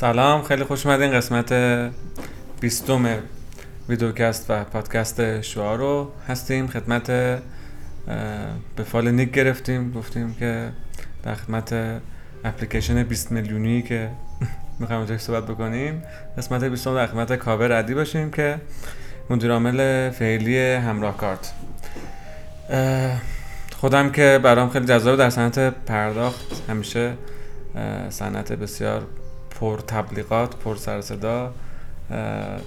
سلام خیلی خوش اومدین قسمت بیستم ویدیوکست و پادکست شعار رو هستیم. خدمت به فال نیک گرفتیم. گفتیم که در خدمت اپلیکیشن 20 میلیونی که می‌خوایم ازش صحبت بکنیم قسمت 20 در خدمت کاور عدی باشیم که مدیر عامل فعلی همراه کارت. خودم که برام خیلی جذاب در صنعت پرداخت همیشه صنعت بسیار پر تبلیغات پر سر صدا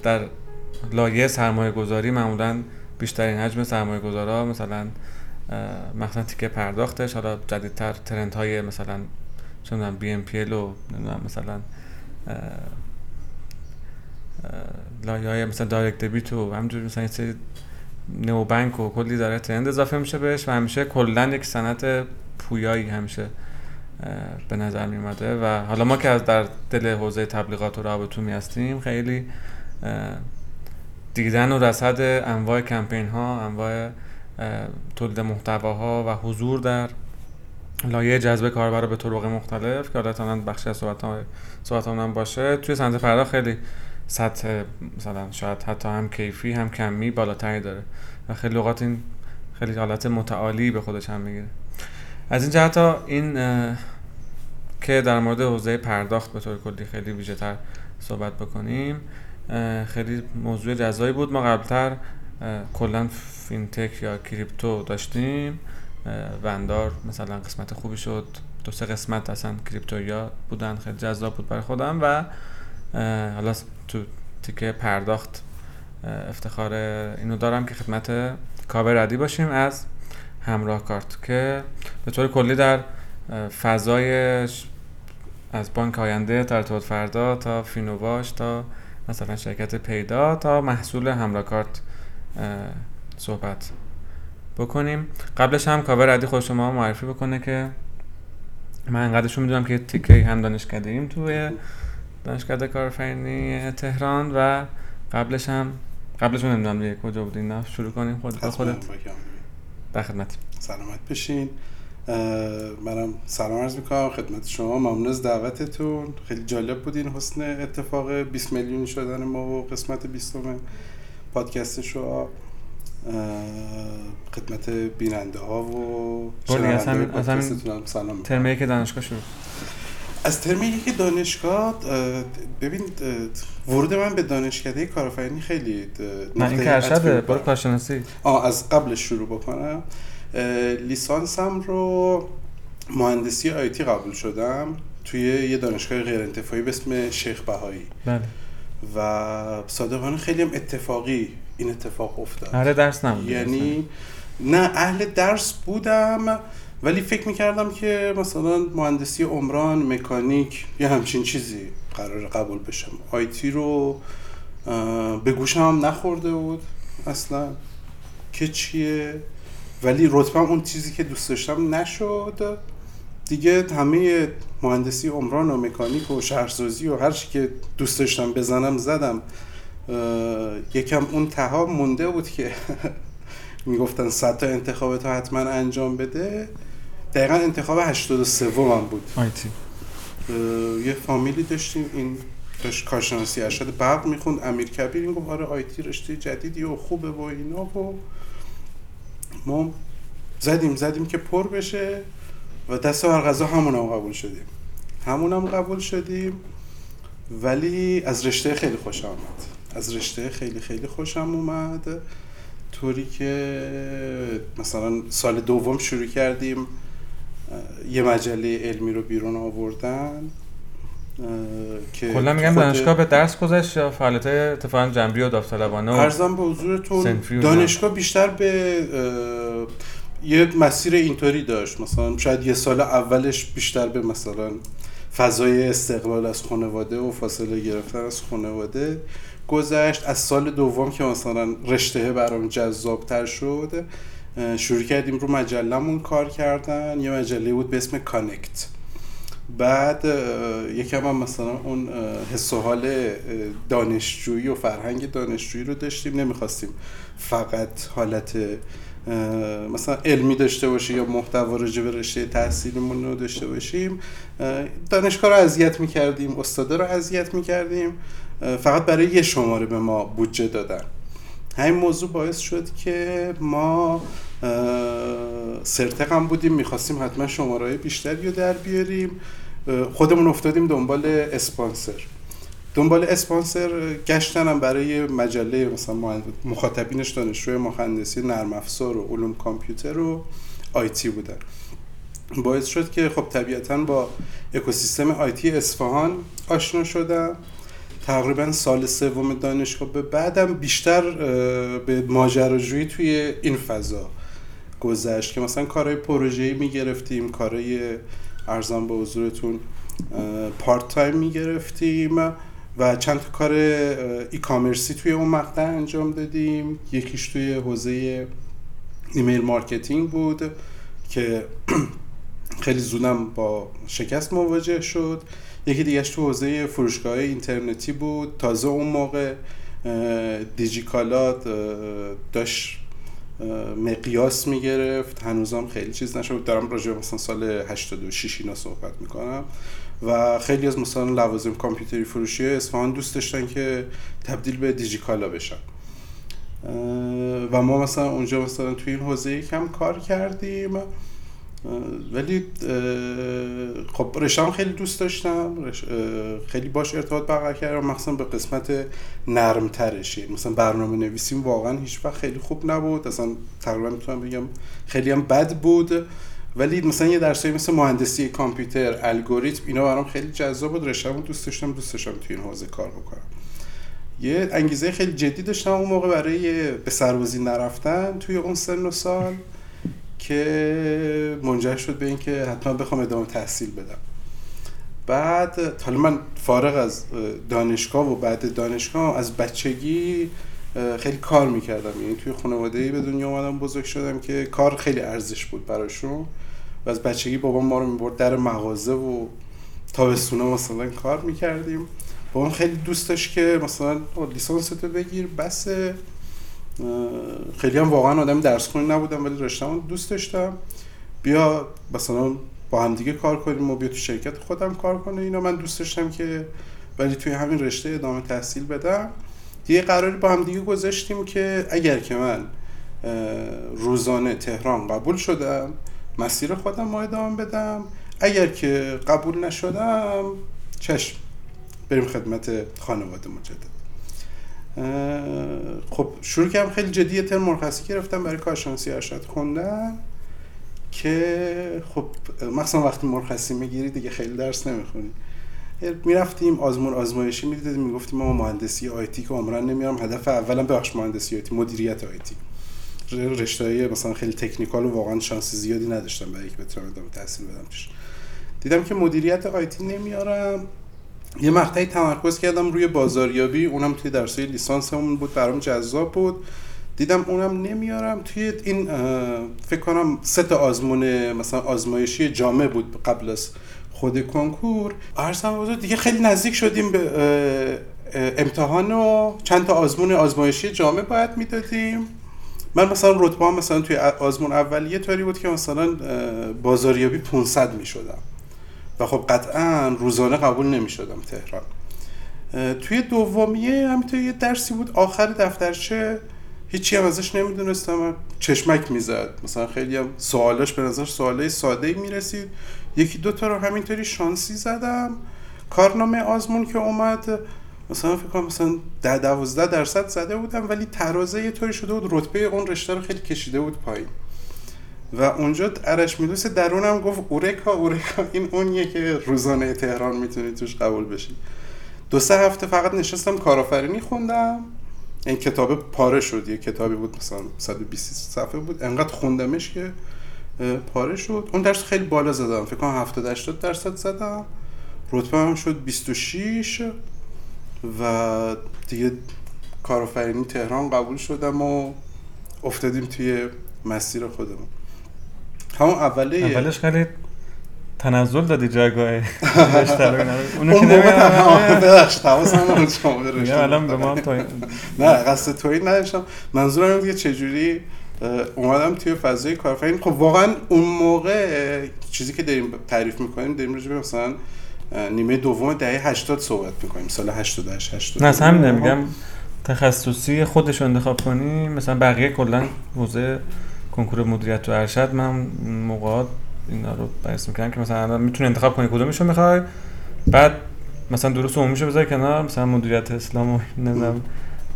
در لایه سرمایه گذاری معمولا بیشترین حجم سرمایه گذارا مثلا مثلا تیکه پرداختش حالا جدیدتر ترنت های مثلا می‌دونم بی ام پی و مثلا لایه های مثلا دایرکت دبیت و همینجوری مثلا یه نو بانک و کلی داره ترند اضافه میشه بهش و همیشه کلا یک صنعت پویایی همیشه. به نظر می و حالا ما که از در دل حوزه تبلیغات و رابطومی هستیم خیلی دیدن و رسد انواع کمپین ها انواع تولید محتواها و حضور در لایه جذب کاربر به طرق مختلف که حالا بخشی از صحبت هم باشه توی صنعت پرداخت خیلی سطح مثلا شاید حتی هم کیفی هم کمی بالاتری داره. و خیلی اوقات این خیلی حالت متعالی به خودش هم می‌گیره. از این جهت این که در مورد حوزه پرداخت به طور کلی خیلی ویژه تر صحبت بکنیم خیلی موضوع جزایی بود. ما قبلتر کلا فینتک یا کریپتو داشتیم. وندار مثلا قسمت خوبی شد. دو سه قسمت اصلا کریپتویا بودن. خیلی جذاب بود برای خودم و حالا تو تیکه پرداخت افتخار اینو دارم که خدمت کاور ردی باشیم از همراه کارت که به طور کلی در فضای از بانک آینده تا ارتباط فردا تا فینوواش تا مثلا شرکت پیدا تا محصول همراه کارت صحبت بکنیم. قبلش هم کاور ردی خود شما معرفی بکنه که من انقدرشون می‌دونم که تیکه هم دانشکده ایم توی دانشکده کارفرینی تهران و قبلش هم قبلش نمی‌دونم کجا بودین نه شروع کنیم خود خودت. به خدمت. سلامت بشین. منم سلام عرض می‌کنم خدمت شما. ممنون از دعوتتون. خیلی جالب بود این حسن اتفاق 20 میلیونی شدن ما و قسمت 20 پادکست شما خدمت بیننده ها و شنونده از همین سلام ترمه که دانشگاه شروع. از ترم که دانشگاه ببین ورود من به دانشکده کارآفرینی خیلی من این که ارشده برای کارشناسی. آه از قبلش شروع بکنم. لیسانسم رو مهندسی آیتی قبول شدم توی یه دانشگاه غیر انتفاعی به اسم شیخ بهایی. بله. و صادقانه خیلی هم اتفاقی این اتفاق افتاد. اهل درس نبود یعنی نه اهل درس بودم. ولی فکر می‌کردم که مثلا مهندسی عمران مکانیک یه همچین چیزی قرار قبول بشم آیتی رو به گوشم نخورده بود اصلا. که چیه؟ ولی رتبه اون چیزی که دوست داشتم نشد. دیگه همه مهندسی عمران و مکانیک و شهرسازی و هر چی که دوست داشتم بزنم زدم یکم اون تها مونده بود که می‌گفتن صد تا انتخاب تا حتما انجام بده. دقیقا انتخاب 83 هم بود. آیتی. یه فامیلی داشتیم این داشت کارشناسی ارشد برق می‌خوند امیر کبیر این گفت آره آیتی رشته جدیدی و خوبه و اینا و ما زدیم زدیم که پر بشه و دست هر غذا همون هم قبول شدیم. همون هم قبول شدیم ولی از رشته خیلی خوش آمد. از رشته خیلی خیلی خوشم اومد. طوری که مثلا سال دوم شروع کردیم. یه مجله علمی رو بیرون آوردن که کلا میگم دانشگاه به درس گذشت یا فعالیت اتفاقا جنبی و داوطلبانه ارزم به حضورتون دانشگاه بیشتر به یه مسیر اینطوری داشت. مثلا شاید یه سال اولش بیشتر به مثلا فضای استقلال از خانواده و فاصله گرفتن از خانواده گذشت. از سال دوم که مثلا رشته برام جذابتر شد شروع کردیم رو مجلمون کار کردن. یه مجله بود به اسم کانکت بعد یکم هم مثلا اون حس و حال دانشجویی و فرهنگ دانشجویی رو داشتیم. نمی‌خواستیم فقط حالت مثلا علمی داشته باشیم یا محتوا راجع به رشته تحصیلمون رو داشته باشیم. دانشگاه رو اذیت می‌کردیم استادا رو اذیت می‌کردیم. فقط برای یه شماره به ما بودجه دادن. همین موضوع باعث شد که ما سرتق هم بودیم می‌خواستیم حتما شماره بیشتری رو در بیاریم. خودمون افتادیم دنبال اسپانسر. دنبال اسپانسر گشتنم برای مجله مثلا مخاطبینش دانشجوی مهندسی نرم افزار و علوم کامپیوتر و آیتی بودن. باعث شد که خب طبیعتا با اکوسیستم آیتی اصفهان آشنا شدم. تقریبا سال سوم دانشگاه به بعدم بیشتر به ماجراجویی توی این فضا گذشت که مثلا کارهای پروژه‌ای می‌گرفتیم کارهای ارزان به حضورتون part time می‌گرفتیم و چند تا کار e-commerce ی توی اون مقطع انجام دادیم. یکیش توی حوزه email marketing بود که خیلی زودم با شکست مواجه شد. یکی دیگهش تو حوزه فروشگاه اینترنتی بود. تازه اون موقع دیجیکالا داشت مقیاس می‌گرفت. هنوزم خیلی چیز نشد. دارم راجع مثلا سال 86 اینا صحبت می‌کنم. و خیلی از مثلا لوازم کامپیوتری فروشی اصفهان دوست داشتن که تبدیل به دیجیکالا بشن. و ما مثلا اونجا مثلا توی این حوزه کم کار کردیم. ولی خب رشتم خیلی دوست داشتم. خیلی باش ارتباط برقرار کردم. مخصوصا به قسمت نرمترش یعنی مثلا برنامه نویسیم واقعا هیچ وقت خیلی خوب نبود. اصلا تقریبا می‌تونم بگم خیلی هم بد بود. ولی مثلا یه درسایی مثل مهندسی کامپیوتر الگوریتم اینا برام خیلی جذاب بود. رشتم دوست داشتم دوست داشتم توی این حوزه کار بکنم. یه انگیزه خیلی جدی داشتم اون موقع برای به سربازی نرفتن توی اون سن و سال. که منجر شد به اینکه حتما بخوام ادامه تحصیل بدم. بعد حالا من فارغ از دانشگاه و بعد دانشگاه از بچگی خیلی کار می‌کردم. یعنی توی خانواده به دنیا اومدم بزرگ شدم که کار خیلی ارزش بود براشون. و از بچگی بابا ما رو می‌برد در مغازه و تابستونه مثلا کار می‌کردیم. بابام خیلی دوست داشت که مثلا لیسانس تو بگیر بس خیلی هم واقعا آدم درس خونی نبودم ولی رشتم دوست داشتم. بیا مثلا با هم دیگه کار کنیم و بیا تو شرکت خودم کار کنه. اینا من دوست داشتم که ولی توی همین رشته ادامه تحصیل بدم. یه قراری با هم دیگه گذاشتیم که اگر که من روزانه تهران قبول شدم مسیر خودم رو ادامه بدم. اگر که قبول نشدم چشم. بریم خدمت خانواده مجدد. خب شروع کردم خیلی جدی ترم مرخصی گرفتم برای کارشناسی ارشد خوندن که خب مثلا وقتی مرخصی می‌گیری دیگه خیلی درس نمی‌خونی. می‌رفتیم آزمون آزمایشی می‌دیدیم می‌گفتیم ما مهندسی آیتی که عمران نمیارم هدف اولم بخش مهندسی آیتی مدیریت آیتی رشته مثلا خیلی تکنیکال و واقعا شانس زیادی نداشتم برای اینکه بتونم ادامه تحصیل بدم توش دیدم که مدیریت آیتی نمیارم یه مقطعی تمرکز کردم روی بازاریابی اونم توی درسای لیسانسمون بود برام جذاب بود. دیدم اونم نمیارم. توی این فکر کنم سه تا آزمون مثلا آزمایشی جامعه بود قبل از خود کنکور. ارزم دیگه خیلی نزدیک شدیم به امتحان و چند تا آزمون آزمایشی جامعه باید می‌دادیم. من مثلا رتبه مثلا توی آزمون اولیه طوری بود که مثلا بازاریابی 500 می‌شدم. و خب قطعا روزانه قبول نمی شدم تهران. توی دومیه همینطور یه درسی بود آخر دفترچه هیچی هم ازش نمی‌دونستم چشمک می‌زد. مثلا خیلی هم سوالاش به نظر سوالای ساده می‌رسید. یکی دو تا رو همینطوری شانسی زدم. کارنامه آزمون که اومد مثلا فکر کنم مثلا ده دوازده درصد زده بودم ولی ترازه یه طوری شده بود رتبه اون رشته رو خیلی کشیده بود پایین. و اونجا ارش میدوس درونم گفت اورکا اورکا این اونیه که روزانه تهران می‌تونی توش قبول بشی دو سه هفته فقط نشستم کارآفرینی خوندم. این کتاب پاره شد یه کتابی بود مثلا 120 صفحه بود. انقدر خوندمش که پاره شد. اون درس خیلی بالا زدم فکر کنم 70 80 درصد زدم. رتبه هم شد 26 و دیگه کارآفرینی تهران قبول شدم و افتادیم توی مسیر خودمون. همون اوله اولش خیلی تنزل دادی جایگاه. اونو که نمی‌دونم. ببخشید حواسم نبود شما الان به ما. تا نه قصد توی نداشتم منظورم اینه که چجوری اه، اومدم توی فضای کارفرین خب واقعا اون موقع چیزی که داریم تعریف می‌کنیم داریم راجع مثلا نیمه دوم دهه 80 صحبت می‌کنیم سال 88 80 نه از همینه میگم تخصصی خودش رو انتخاب کنی مثلا بقیه کلا حوزه کنکور مدیریت و ارشد من اون موقع اینا رو بحث می‌کنم که مثلا می‌تونی انتخاب کنی کدومشو می‌خوای. بعد مثلا دروس عمومیشو بذاری کنار مثلا مدیریت اسلام و نمی‌دونم.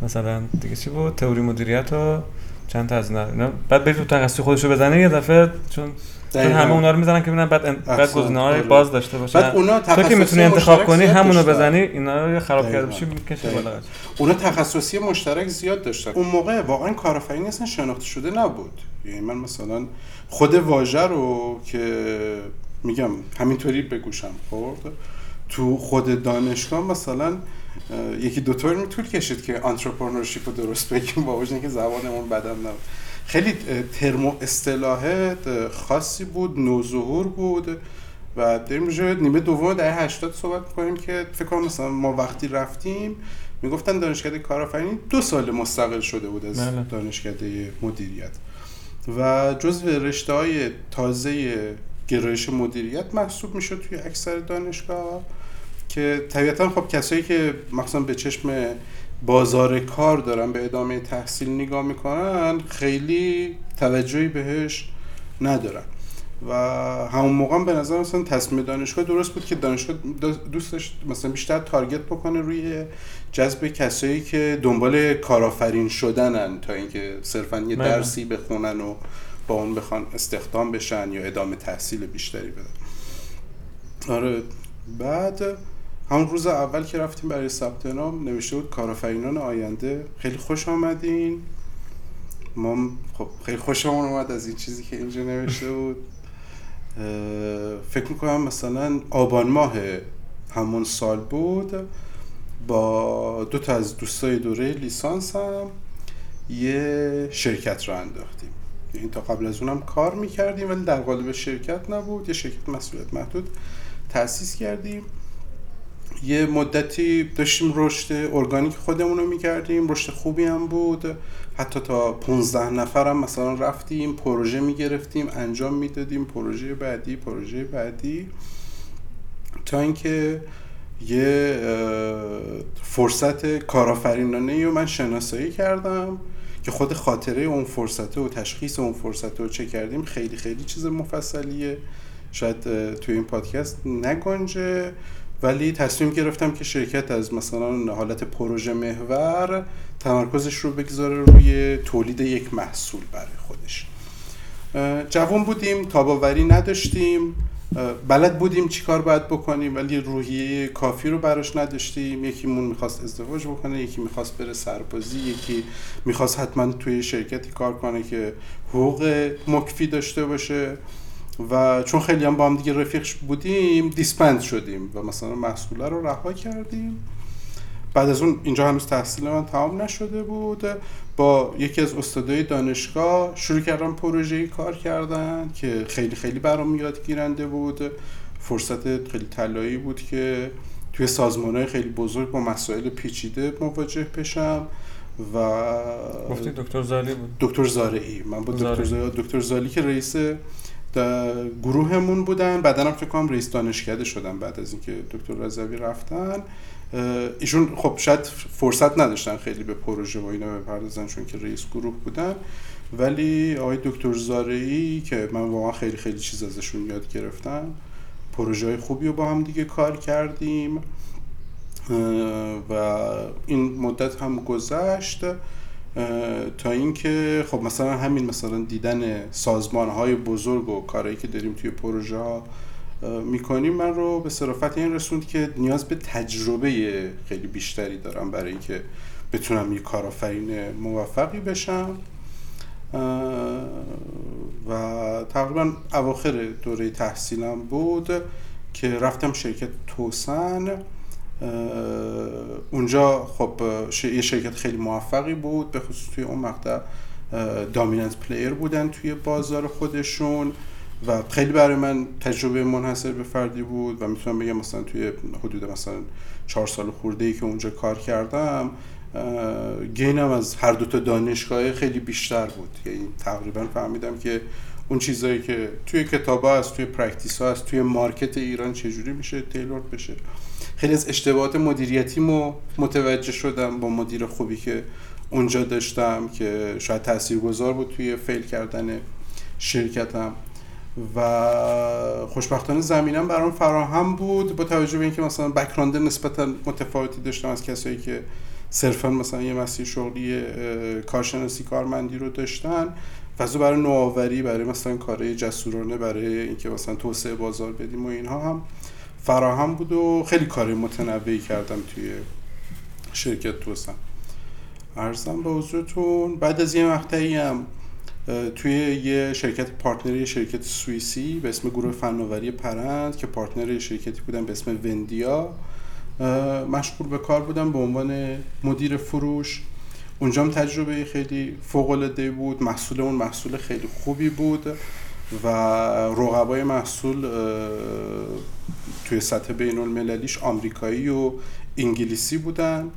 مثلا دیگه چی بود؟ تئوری مدیریت و چند تا از اینا. بعد بری تو تخصصی خودشو بزنی یه دفعه چون چون دقیقاً. همه اونا رو می‌زنن که ببینن بعد ان- بعد. گزینه‌های آره. باز داشته باشن بعد اونا تو که می‌تونی انتخاب کنی همونو. بزنی اینا رو خراب کرده. بشی می‌کشه. بالا اونا تخصصی مشترک زیاد داشتن اون موقع واقعا کارآفرینی اصلا شناخته شده نبود یعنی من مثلا خود واژه رو که میگم همینطوری به گوشم خورد تو خود دانشگاه مثلا یکی دو طور طول کشید که آنترپرنورشیپ رو درست بگیم با وجود اینکه زبانمون بدم نبود خیلی اه، ترم و اصطلاح خاصی بود نوظهور بود و داریم راجع نیمه دوم دهه 80 صحبت می‌کنیم که فکر کنم مثلا ما وقتی رفتیم می‌گفتن دانشکده کارآفرینی دو سال مستقل شده بود از بله. دانشکده مدیریت و جزو رشته های تازه گرایش مدیریت محسوب می‌شد توی اکثر دانشگاه که طبیعتا خب کسایی که مثلا به چشم بازار کار دارن به ادامه تحصیل نگاه می‌کنن خیلی توجهی بهش ندارن و همون موقع به نظر مثلا تصمیم دانشگاه درست بود که دانشگاه دوست داشت مثلا بیشتر تارگت بکنه روی جذب کسایی که دنبال کارآفرین شدنن تا اینکه صرفا یه بله. درسی بخونن و با اون بخوان استخدام بشن یا ادامه تحصیل بیشتری بدن آره بعد همون روز اول که رفتیم برای ثبت نام نوشته بود کارآفرینان آینده. خیلی خوش آمدین. ما خب خیلی خوشمون اومد از این چیزی که اینجا نوشته بود. فکر می‌کنم مثلا آبان ماه همون سال بود. با دو تا از دوستای دوره لیسانس هم یه شرکت رو انداختیم. یعنی تا قبل از اونم کار می‌کردیم ولی در قالب شرکت نبود. یه شرکت مسئولیت محدود تأسیس کردیم. یه مدتی داشتیم رشد ارگانیک خودمون رو می‌کردیم رشد خوبی هم بود. حتی تا 15 نفر هم مثلا رفتیم پروژه می‌گرفتیم انجام می‌دادیم پروژه بعدی پروژه بعدی. تا اینکه یه فرصت کارآفرینانه رو من شناسایی کردم که خود خاطره اون فرصته و تشخیص اون فرصته رو چه کردیم خیلی خیلی چیز مفصلیه. شاید توی این پادکست نگنجه. ولی تصمیم گرفتم که شرکت از مثلا حالت پروژه محور تمرکزش رو بگذاره روی تولید یک محصول برای خودش. جوان بودیم تاباوری نداشتیم. بلد بودیم چیکار باید بکنیم ولی روحیه کافی رو براش نداشتیم. یکیمون می‌خواست ازدواج بکنه یکی می‌خواست بره سربازی یکی می‌خواست حتما توی شرکتی کار کنه که حقوق مکفی داشته باشه. و چون خیلی هم با هم دیگه رفیق بودیم دیسپند شدیم و مثلا محصوله رو رها کردیم. بعد از اون اینجا هنوز تحصیل من تمام نشده بود. با یکی از استادای دانشگاه شروع کردم پروژه‌ای کار کردن که خیلی خیلی برام یادگیرنده بود. فرصت خیلی طلایی بود که توی سازمانهای خیلی بزرگ با مسائل پیچیده مواجه بشم و گفتی دکتر زالی بود. دکتر زارعی. من با دکتر زالی که رئیس گروهمون بودن. بعدا هم فکر کنم رئیس دانشکده شدن بعد از اینکه دکتر رضوی رفتن. ایشون خب شاید فرصت نداشتن خیلی به پروژه و اینا بپردازن چون که رئیس گروه بودن. ولی آقای دکتر زارعی که من واقعا خیلی خیلی چیز ازشون یاد گرفتم پروژه های خوبی رو با هم دیگه کار کردیم. و این مدت هم گذشت. تا اینکه خب مثلا همین مثلا دیدن سازمان های بزرگ و کارهایی که داریم توی پروژه ها می‌کنیم من رو به صرافت این رسوند که نیاز به تجربه خیلی بیشتری دارم برای اینکه بتونم یه کارآفرین موفقی بشم. و تقریبا اواخر دوره تحصیلم بود که رفتم شرکت توسن. اونجا خب یه شرکت خیلی موفقی بود به خصوص توی اون مقطع دامیننت پلیر بودن توی بازار خودشون و خیلی برای من تجربه منحصر به فردی بود و می‌تونم بگم مثلا توی حدود مثلا چهار سال خورده ای که اونجا کار کردم gain م از هر دو تا دانشگاه خیلی بیشتر بود. یعنی تقریبا فهمیدم که اون چیزایی که توی کتاب هست توی practice هست توی market ایران چجوری میشه tailored بشه. از اشتباهات مدیریتی مو متوجه شدم با مدیر خوبی که اونجا داشتم که شاید تاثیرگذار بود توی fail کردن شرکتم. و خوشبختانه زمینم برام فراهم بود با توجه به اینکه مثلا بکراند نسبتا متفاوتی داشتم از کسایی که صرفا مثلا یه مسیر شغلی کارشناسی کارمندی رو داشتن. فضا برای نوآوری برای مثلا کارهای جسورانه برای اینکه مثلا توسعه بازار بدیم و اینها هم فراهم بود و خیلی کار متنوعی کردم توی شرکت توسن ارزم به حضورتون بعد از یه مقطعی هم توی یه شرکت پارتنری شرکت سوئیسی به اسم گروه فناوری پرند که پارتنر شرکتی بودن به اسم وندیا مشغول به کار بودم به عنوان مدیر فروش. اونجا هم تجربه خیلی فوق العاده بود محصول اون محصول خیلی خوبی بود. و رقبای محصول توی سطح بین المللیش آمریکایی و انگلیسی بودن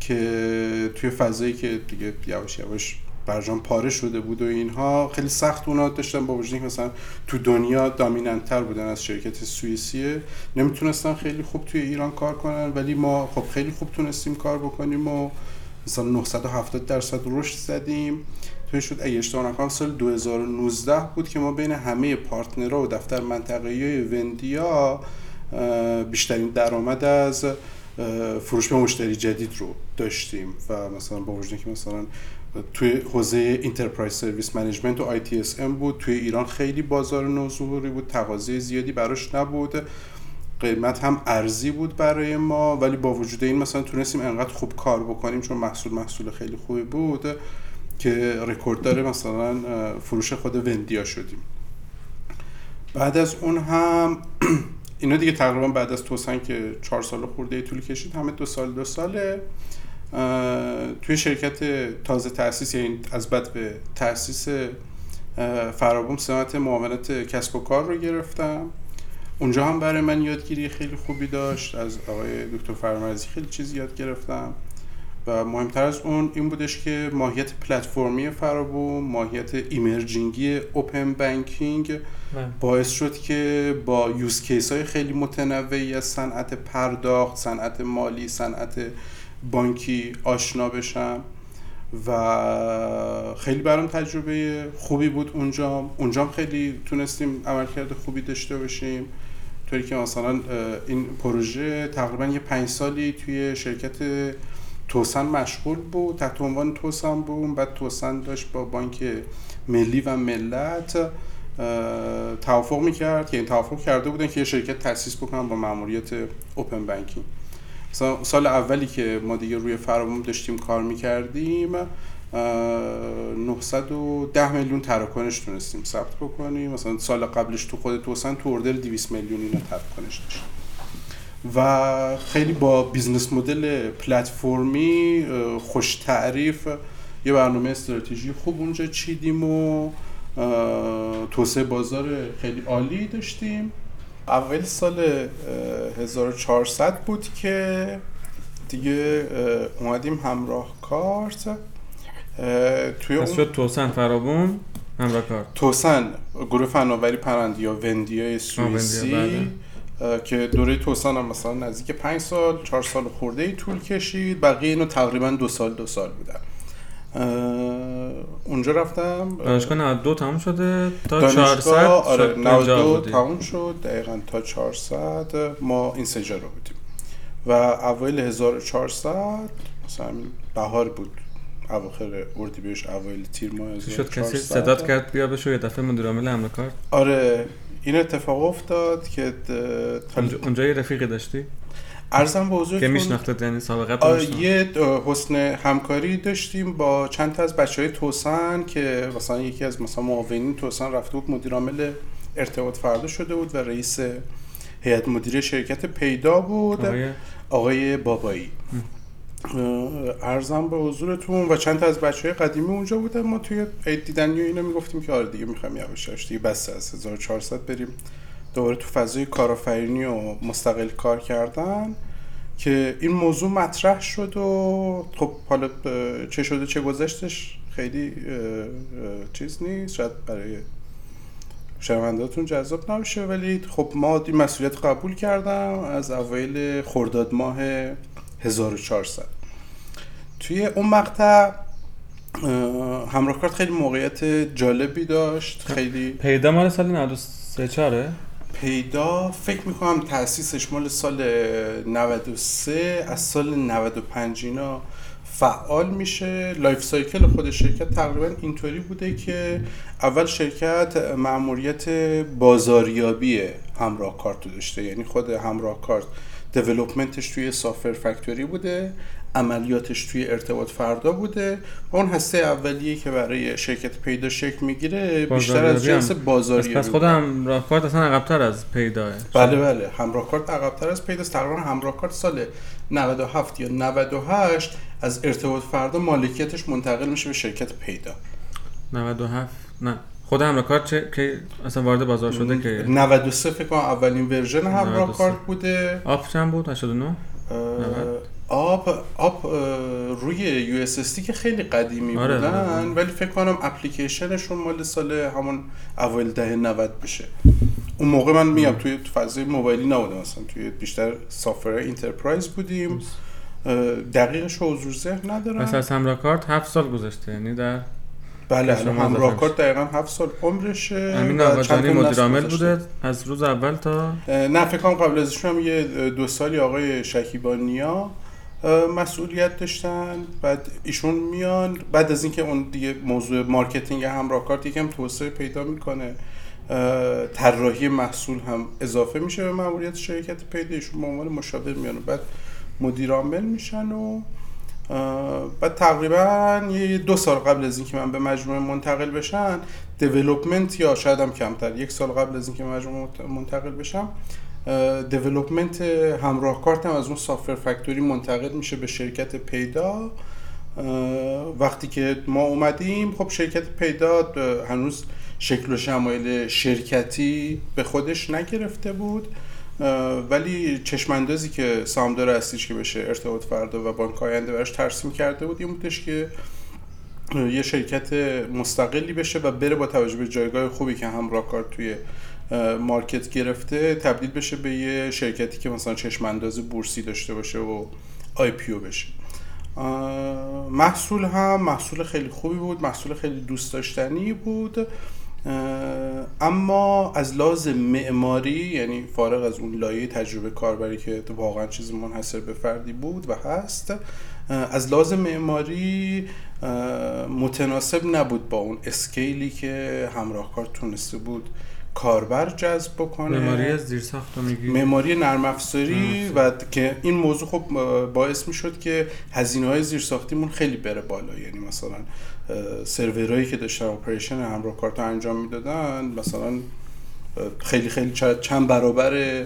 که توی فضایی که دیگه یواش یواش برجام پاره شده بود و اینها خیلی سخت اونا داشتن با وجودی مثلا تو دنیا دامیننتر بودن از شرکت سوئیسیه. نمی‌تونستن خیلی خوب توی ایران کار کنن ولی ما خب خیلی خوب تونستیم کار بکنیم و مثلا 970 درصد رشد زدیم. توی شد اگه اشتباه نکنم سال 2019 بود که ما بین همه پارتنرها و دفتر منطقه‌ای وندیا بیشترین درآمد از فروش به مشتری جدید رو داشتیم و مثلا با وجودی که مثلا توی حوزه enterprise service management و ام بود توی ایران خیلی بازار نوظهوری بود تقاضای زیادی براش نبود قیمت هم ارزی بود برای ما ولی با وجود این مثلا تونستیم انقدر خوب کار بکنیم چون محصول محصول خیلی خوبی بود. که رکورد دار مثلا فروش خود vendor شدیم. بعد از اون هم اینا دیگه تقریبا بعد از توسن که چهار سال خورده طول کشید همه دو سال دو ساله. توی شرکت تازه تاسیس یعنی از بعد به تاسیس فرابوم سمت معاونت کسب و کار رو گرفتم. اونجا هم برای من یادگیری خیلی خوبی داشت. از آقای دکتر فرمرزی خیلی چیز یاد گرفتم. و مهمتر از اون این بودش که ماهیت پلتفرمی فرابوم ماهیت ایمرجینگی اوپن بانکینگ باعث شد که با یوز کیس های خیلی متنوعی از صنعت پرداخت صنعت مالی صنعت بانکی آشنا بشم و خیلی برام تجربه خوبی بود اونجا. اونجا خیلی تونستیم عملکرد خوبی داشته باشیم. طوری که مثلا این پروژه تقریبا یه پنج سالی توی شرکت توسن مشغول بود تحت عنوان توسن بود بعد توسن داشت با بانک ملی و ملت توافق می‌کرد که این توافق کرده بودن که یه شرکت تاسیس بکنن با ماموریت open banking سال اولی که ما دیگه روی فرابوم داشتیم کار می‌کردیم 910 میلیون تراکنش تونستیم ثبت بکنیم. مثلا سال قبلش تو خود توسن تو order 200 میلیون اینا تراکنش داشت. و خیلی با business model پلتفرمی خوش تعریف یه برنامه استراتژی خوب اونجا چیدیم و توسعه بازار خیلی عالی داشتیم. اول سال 1400 بود که دیگه اومدیم همراه کارت. توی اون شد توسن فرابون همراه کارت. توسن گروه فناوری پرندی یا وندیای سوئیسی. بله. که دوره توسن هم مثلا نزدیک 5 سال 4 سال خورده ای طول کشید. بقیه اینو تقریبا دو سال دو سال بودن. اونجا رفتم. دانشگاه 92 تموم شده تا 400 آره 92 تموم شد. دقیقا تا 400 ما این سجا رو بودیم. و اوایل 1400 مثلا بهار بود. اواخر اردیبهشت اوایل تیر ماه شد؟ کسی صدات کرد؟ بیا بشو یه دفعه مدیر عامل حمله کارت آره. این اتفاق افتاد که اونجا یه رفیقی داشتی؟ ارزم به حضورتون که میشناخته یعنی سابقه یه حسن همکاری داشتیم با چند تا از بچه های توسن که مثلا یکی از مثلا معاونین توسن رفته بود مدیر عامل ارتباط فردا شده بود و رئیس هیئت مدیره شرکت پیدا بود. آقای, آقای بابایی. ارزم به حضورتون و چند تا از بچه های قدیمی اونجا بودن. ما توی عید دیدنی و اینا می‌گفتیم که آره دیگه می‌خوایم یواش دیگه بس از 1400 بریم دوباره تو فضای کارآفرینی و مستقل کار کردن که این موضوع مطرح شد و خب حالا چه شده چه گذشتش خیلی چیز نیست. شاید برای شنوندهاتون جذاب نمیشه ولی خب ما این مسئولیت قبول کردم از اوایل خرداد ماه 1400 توی اون مقطع همراه کارت خیلی موقعیت جالبی داشت خیلی پیدا مال سال 93 چاره پیدا فکر می‌کنم تاسیسش مال سال 93 از سال 95 اینا فعال میشه. life cycle خود شرکت تقریبا اینطوری بوده که اول شرکت مأموریت بازاریابی همراه کارت داشته. یعنی خود همراه کارت development ش توی software factory بوده عملیاتش توی ارتباط فردا بوده. و اون هسته اولیه که برای شرکت پیدا شکل می‌گیره بیشتر از جنس بازاریابی پس خود همراه کارت اصلا عقبتر از پیداه بله بله. همراه کارت عقبتر از پیداست تقریبا همراه کارت سال 97 یا 98 از ارتباط فردا مالکیتش منتقل میشه به شرکت پیدا. 97 نه. خود همراه چه که اصلا وارد بازار شده که 93 فکر کنم اولین ورژن همراه کارت بوده. آف چند بود 89 آب آب روی یو اس که خیلی قدیمی آره بودن آره. ولی فکر کنم اپلیکیشنشون مال سال همون اول دهه 90 بشه. اون موقع من میگم توی فضای موبایلی نبودم مثلا توی بیشتر software enterprise بودیم. دقیقش حضور ذهن ندارم. مثلا از همراه کارت هفت سال گذشته یعنی در بله همراه کارت دقیقا هفت سال عمرشه. امین آقاجانی مدیر عامل بوده؟ از روز اول تا؟ نه فکر کنم قبل ازش هم یه دو سالی آقای شکیبانیا مسئولیت داشتن. بعد ایشون میان. بعد از اینکه اون دیگه موضوع marketing همراه کارت یکم توسعه پیدا می‌کنه طراحی محصول هم اضافه میشه به ماموریت شرکت پیدا. ایشون به عنوان مشاور میان بعد مدیر عامل میشن و بعد تقریبا یه دو سال قبل از اینکه من به مجموعه منتقل بشم development یا شاید هم کمتر یک سال قبل از اینکه مجموعه منتقل بشم development همراه کارتم از اون software factory منتقل میشه به شرکت پیدا. وقتی که ما اومدیم خب شرکت پیدا هنوز شکل و شمایل شرکتی به خودش نگرفته بود. ولی چشماندازی که سامدار هستیش که بشه ارتباط فردا و بانک آینده براش ترسیم کرده بود این بودش که یه شرکت مستقلی بشه و بره با توجه به جایگاه خوبی که همراه کار توی مارکت گرفته تبدیل بشه به یه شرکتی که مثلا چشمانداز بورسی داشته باشه و آی پیو بشه. محصول هم محصول خیلی خوبی بود محصول خیلی دوست داشتنی بود. اما از لحاظ معماری یعنی فارغ از اون لایه تجربه کاربری که واقعا چیز منحصر به فردی بود و هست از لحاظ معماری متناسب نبود با اون اسکیلی که همراه کار تونسته بود کاربر جذب بکنه. معماری از زیر ساخت میگی معماری نرم افزاری و که این موضوع خب باعث می‌شد که هزینه های زیر ساختیمون خیلی بره بالا. یعنی مثلا سرورهایی که داشتن اپریشن همراه کارت انجام می‌دادن مثلا خیلی خیلی چند برابر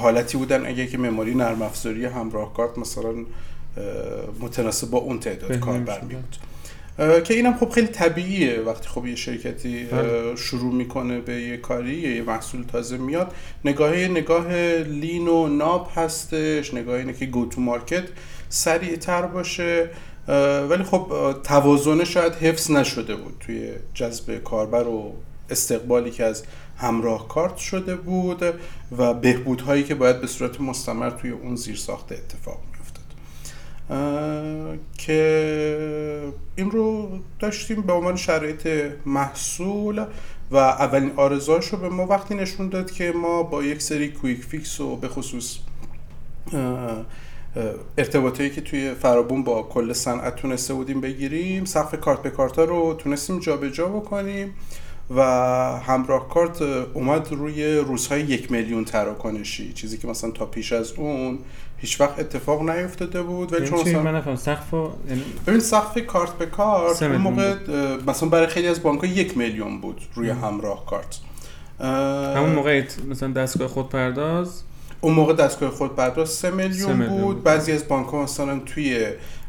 حالتی بودن. اگه که مموری نرم افزاری همراه کارت مثلا متناسب با اون تعداد کاربر می بود که اینم خب خیلی طبیعیه وقتی خب یه شرکتی بله. شروع می‌کنه به یه کاری یه محصول تازه میاد نگاه نگاه لین و ناب هستش نگاه اینه که گو تو مارکت سریع تر باشه ولی خب توازنه شاید حفظ نشده بود توی جذب کاربر و استقبالی که از همراه کارت شده بود و بهبودهایی که باید به صورت مستمر توی اون زیر ساخته اتفاق که این رو داشتیم به عنوان شرایط محصول و اولین ارزشاش رو به ما وقتی نشون داد که ما با یک سری quick fix و به خصوص ارتباطی که توی فرابوم با کل صنعت تونسته بودیم بگیریم سقف کارت به کارت رو تونستیم جابجا جا بکنیم. و همراه کارت اومد روی روزهای یک میلیون تراکنشی. چیزی که مثلا تا پیش از اون هیچ وقت اتفاق نیفتاده بود. ولی چون مثلا من سقف یعنی ببین سقف کارت به کارت اون موقع مثلا برای خیلی از بانک یک میلیون بود روی همراه کارت. همون موقع مثلا دستگاه خود پرداز اون موقع دستگاه خود برداشت 3 میلیون, سه میلیون بود. بود. بعضی از بانک ها مثلا توی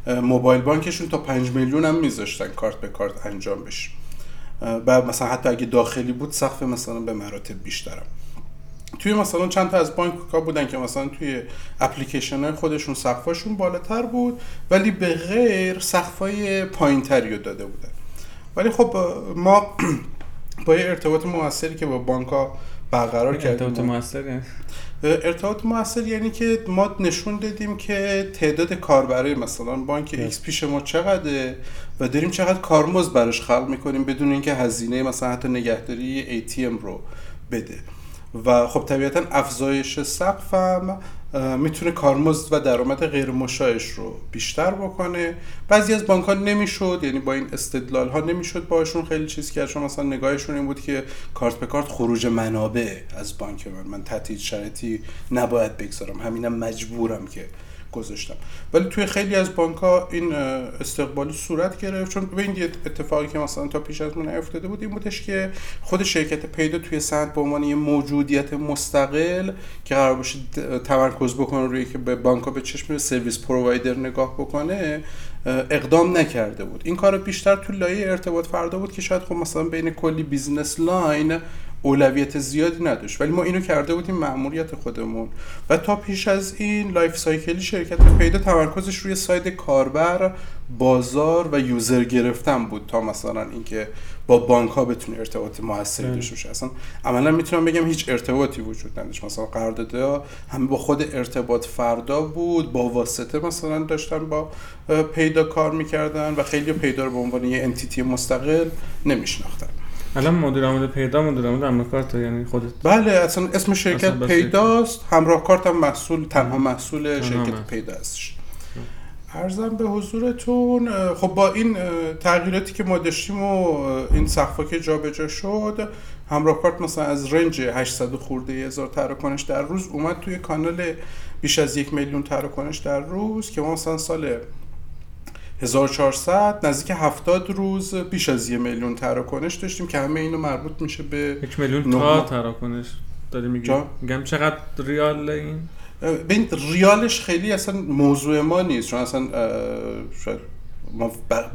موبایل بانکشون تا 5 میلیون هم میذاشتن کارت به کارت انجام بشه. بعد مثلا حتی اگه داخلی بود سقف مثلا به مراتب بیشترم توی مثلا چند تا از بانک ها بودن که مثلا توی اپلیکیشن های خودشون سقفاشون بالاتر بود ولی به غیر سقف های پایین تری رو داده بودن. ولی خب ما با یه ارتباط موثری که با بانک ها برقرار ارتباط کردیم موثر یعنی ارتباط موثر یعنی که ما نشون دادیم که تعداد کاربرای مثلا بانک X پیش ما چقدره و داریم چقدر کارمزد براش خلق می‌کنیم بدون اینکه هزینه مثلا حتی نگهداری ATM رو بده. و خب طبیعتا افزایش سقفم می‌تونه کارمزد و درآمد غیر مشاعش رو بیشتر بکنه. بعضی از بانک ها نمی‌شد یعنی با این استدلال ها نمی‌شد باشون خیلی چیز کرد. چون مثلا نگاهشون این بود که کارت به کارت خروج منابع از بانک من. من تحت شرایطی نباید بگذارم. همینم مجبورم که گذاشتم. ولی توی خیلی از بانک ها این استقبالی صورت گرفت. چون ببین یه اتفاقی که مثلا تا پیش از من افتاده بود این بودش که خود شرکت پیدا توی سند به عنوان یه موجودیت مستقل که قرار باشه تمرکز بکنه روی که به بانک ها به چشم service provider نگاه بکنه اقدام نکرده بود. این کار بیشتر تو لایه ارتباط فردا بود که شاید خب مثلا بین کلی business line اولویت زیادی نداشت. ولی ما اینو کرده بودیم مأموریت خودمون. و تا پیش از این life cycle ی شرکت پیدا تمرکزش روی side کاربر بازار و user گرفتن بود تا مثلا اینکه با بانک ها بتونه ارتباط موثری بله. داشته باشه. اصلا عملا می‌تونم بگم هیچ ارتباطی وجود نداشت. مثلا قراردادها ها همه با خود ارتباط فردا بود با واسطه مثلا داشتن با پیدا کار می‌کردن و خیلی پیدا رو به عنوان یه انتیتی مستقل نمیشناختن. الان مدیر عامل پیدا مدیر عامل املاکات یعنی خودت. بله اصلا اسم شرکت اصلا پیداست. همراه کارت هم محصول تنها محصول شرکت. پیدا هستش. ارزم به حضورتون خب با این تغییراتی که ما داشتیم و این سقفا که جابجا شد همراه کارت مثلا از رنج 800 خورده هزار تراکنش در روز اومد توی کانال بیش از یک میلیون تراکنش در روز که ما مثلا سال 1400 نزدیک 70 روز بیش از یک میلیون تراکنش داشتیم که همه اینو مربوط میشه به یک میلیون تا. تراکنش داری میگی؟ میگم چقدر ریال این ببین ریالش خیلی اصلا موضوع ما نیست چون اصلا شاید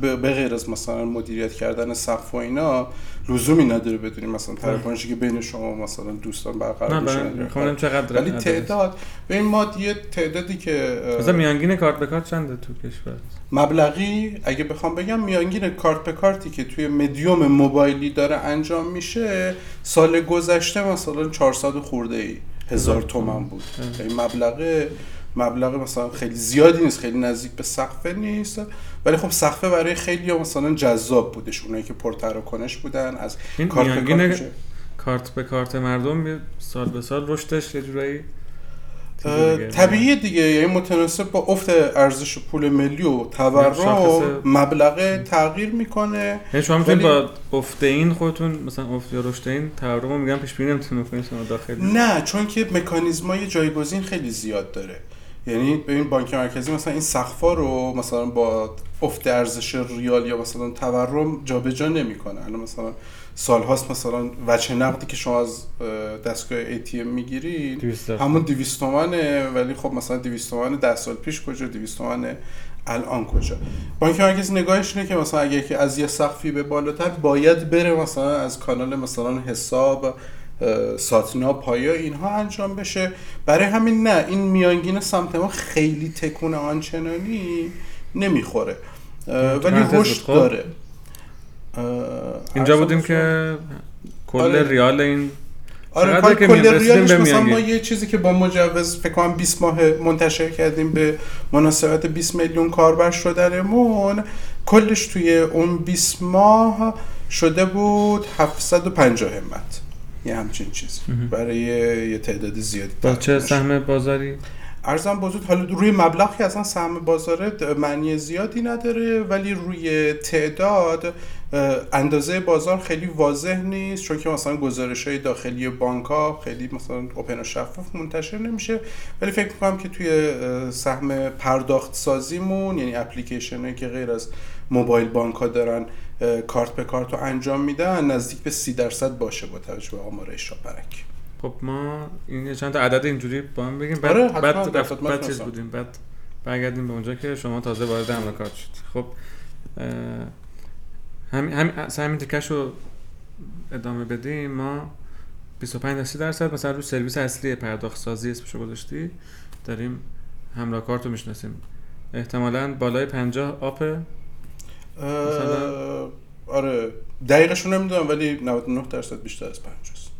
به به غیر از مثلا مدیریت کردن سقف و اینا لزومی نداره بدونیم مثلا تراکنشی که بین شما مثلا دوستان برقرار میشه چقدر ولی. تعداد ببین ما یه تعدادی که مثلا میانگین کارت به کارت چنده تو کشور؟ مبلغی اگه بخوام بگم میانگین کارت به کارتی که توی مدیوم موبایلی داره انجام میشه سال گذشته مثلا 400 و خورده ای هزار تومن بود. این مبلغ مبلغ مثلا خیلی زیادی نیست خیلی نزدیک به سقفه نیست. ولی خب سقفه برای خیلی مثلا جذاب بودش. اونایی که پرتراکنش بودن از این کارت به کارت میشه. کارت به کارت مردم سال به سال رشدش یه جورایی اه، دیگه. یعنی متناسب با افت ارزش پول ملی و تورم شاخص- مبلغ تغییر می‌کنه. یعنی شما می‌تونید با افت این خودتون مثلا افت یا رشد این تورم رو میگم پیش بینی نمی‌تونید بکنید شما داخلی. نه چون که مکانیزمای جایگزین خیلی زیاد داره. یعنی ببین بانک مرکزی مثلا این سقفا رو مثلا با افت ارزش ریال یا مثلا تورم جابجا نمی‌کنه. الان مثلا سالهاست مثلا وجه نقدی که شما از اه، دستگاه ATM می‌گیرید 200 همون 200 تومنه ولی خب مثلا 200 تومن 10 سال پیش کجا 200 تومن الان کجا؟ بانک مرکزی نگاهش اینه که مثلا اگه که از یه سقفی به بالاتر باید بره مثلا از کانال مثلا حساب ساتنا پایا اینها انجام بشه برای همین نه این میانگین سمت ما خیلی تکون آنچنانی نمی‌خوره ولی رشد. داره اینجا بودیم که کل آره. ریال این آره که کل ریالش مثلا ما؟ یه چیزی که با مجوز فکر کنم 20 ماه منتشر کردیم به مناسبت 20 میلیون کاربر شدنمون کلش توی اون 20 ماه شده بود 750 همت یه همچین چیزی. برای یه تعداد زیادی با چه. سهم بازاری ارزم بزرگ حالا روی مبلغ که اصلا سهم بازاره معنی زیادی نداره ولی روی تعداد اندازه بازار خیلی واضح نیست چون که مثلا گزارش های داخلی بانک ها خیلی مثلا اوپن و شفاف منتشر نمیشه ولی فکر می‌کنم که توی سهم پرداخت سازیمون یعنی اپلیکیشن هایی که غیر از موبایل بانک ها دارن کارت به کارت رو انجام میدن نزدیک به سی درصد باشه با توجه به آمار اشرا برک خب ما این چند تا عدد اینجوری با هم بگیم. بعد آره، بعد, رفت- بعد چیز. بودیم. بعد برگردیم به اونجا که شما تازه وارد عمل کار شد خب همین همین اصلا همین تکش رو ادامه بدیم. ما 25 تا 30 درصد مثلا رو سرویس اصلی پرداخت سازی اسمشو گذاشتی. داریم همراه کارت رو می‌شناسیم. احتمالاً بالای 50 آپ اه، آره دقیقشو نمی‌دونم ولی 99 درصد بیشتر از 50 است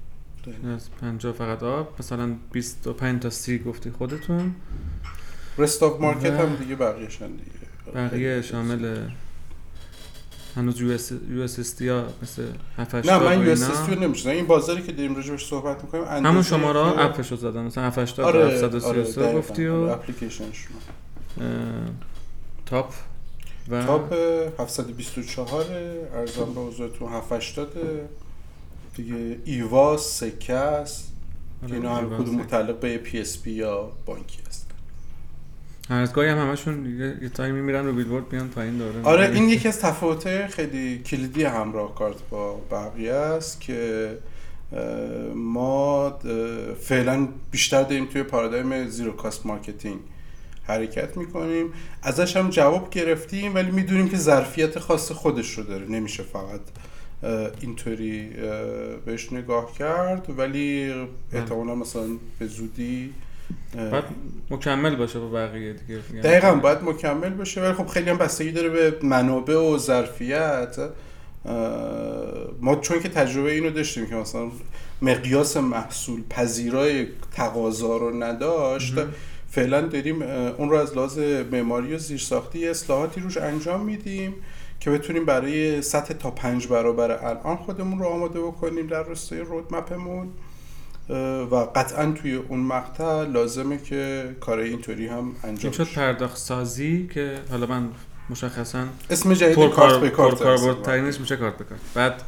از 50 فقط آپ مثلا 25 تا 30 گفتی خودتون. rest of market و- هم دیگه بقیه‌شن دیگه. بقیه شامل هنوز یو اس یو اس اس دی ها مثل 7 نه من یو اس اس رو نمیشنم این بازاری که داریم راجبش صحبت می‌کنیم همون شماره ها اپش رو زدن. مثلا 7 80 آره 733 آره گفتی و اپلیکیشنشون. اه، تاپ. و تاپ 724 ارزان به حضورتون 780 دیگه ایوا سکه است. که آره، اینا هم کدوم. متعلق به پی اس پی یا بانکی هست هر از گاهی هم همشون یه, time ی میرن رو بیلبورد میان پایین داره آره این یکی از تفاوت خیلی کلیدی همراه کارت با بقیه است که ما فعلا بیشتر داریم توی پارادایم zero cost marketing. حرکت می‌کنیم. ازش هم جواب گرفتیم ولی می‌دونیم که ظرفیت خاص خودش رو داره. نمیشه فقط اینطوری بهش نگاه کرد ولی احتمالا مثلا به زودی بعد مکمل باشه با بقیه دیگه. یعنی دقیقا باید مکمل باشه. ولی خب خیلی هم بستگی داره به منابع و ظرفیت. ما چون که تجربه اینو داشتیم که مثلا مقیاس محصول پذیرای تقاضا رو نداشت مهم. فعلا داریم اون رو از لحاظ معماری و زیرساختی اصلاحاتی روش انجام میدیم که بتونیم برای سطح تا پنج برابر الان خودمون رو آماده بکنیم در راستای رودمپمون و قطعا توی اون مقطع لازمه که کار اینطوری هم انجام شد پرداخت سازی که حالا من مشخصا اسم جدید کارت کار به کارت. ترینش میشه کارت به کارت. بعد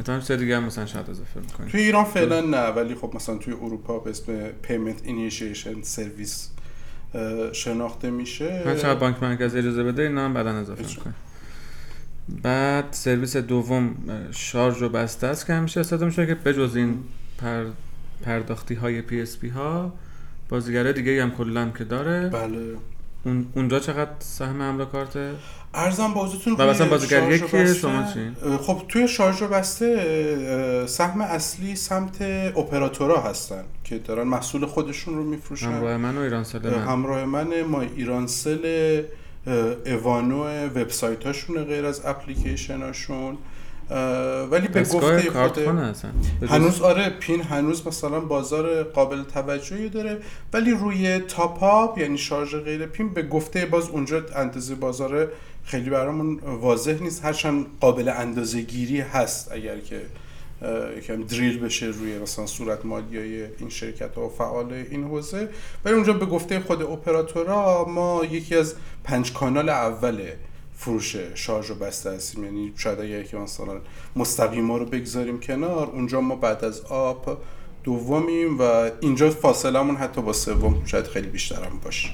مثلا چیز دیگه هم مثلا شاید اضافه می‌کنیم توی ایران فعلا نه ولی خب مثلا توی اروپا به اسم payment initiation service شناخته میشه. هر چقدر بانک مرکزی اجازه بده اینا هم بعدا اضافه. می‌کنیم بعد سرویس دوم شارژ و بسته است که همیشه استفاده میشه که بجز این پر پرداختی های پی اس پی ها بازیگره دیگه هم کلا که داره. بله. اونجا چقدر سهم حمله کارته ارزم بازتون و مثلا بازیگر بسته- شما چی؟ اه، خب توی شارژ و بسته سهم اصلی سمت اپراتورها هستن که دارن محصول خودشون رو میفروشن. همراه من و ایرانسل من. همراه من ما ایرانسل اوانو وبسایت هاشون غیر از اپلیکیشن هاشون ولی به گفته خود اصلا. هنوز آره پین هنوز مثلا بازار قابل توجهی داره ولی روی تاپ آپ یعنی شارژ غیر پین به گفته باز اونجا اندازه بازار خیلی برامون واضح نیست. هرچند قابل اندازه گیری هست اگر که یکم دریل بشه روی مثلا صورت مالیای این شرکت ها و فعال این حوزه. ولی اونجا به گفته خود اپراتورها ما یکی از پنج کانال اول فروش شارژ و بسته هستیم. یعنی شاید اگر که مثلا مستقیما رو بگذاریم کنار اونجا ما بعد از آپ دومیم و اینجا فاصلمون حتی با سوم شاید خیلی بیشتر هم باشه.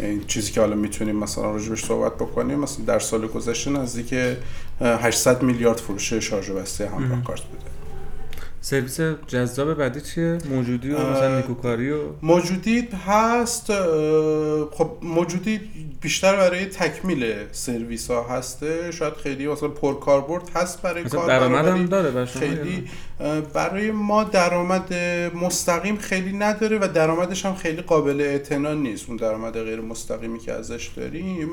یعنی چیزی که حالا می‌تونیم مثلا راجبش صحبت بکنیم مثلا در سال گذشته نزدیک اه، 800 میلیارد فروش شارژ و بسته همراه کارت بوده. سرویس جذاب بعدی چیه؟ موجودی و مثلا نیکوکاری و موجودی هست خب موجودی بیشتر برای تکمیل سرویس ها هسته. شاید خیلی مثلا پرکاربرد هست برای کار درآمد هم داره بر شما یا خیلی برای ما درآمد مستقیم خیلی نداره و درآمدش هم خیلی قابل اعتنا نیست. اون درآمد غیر مستقیمی که ازش داریم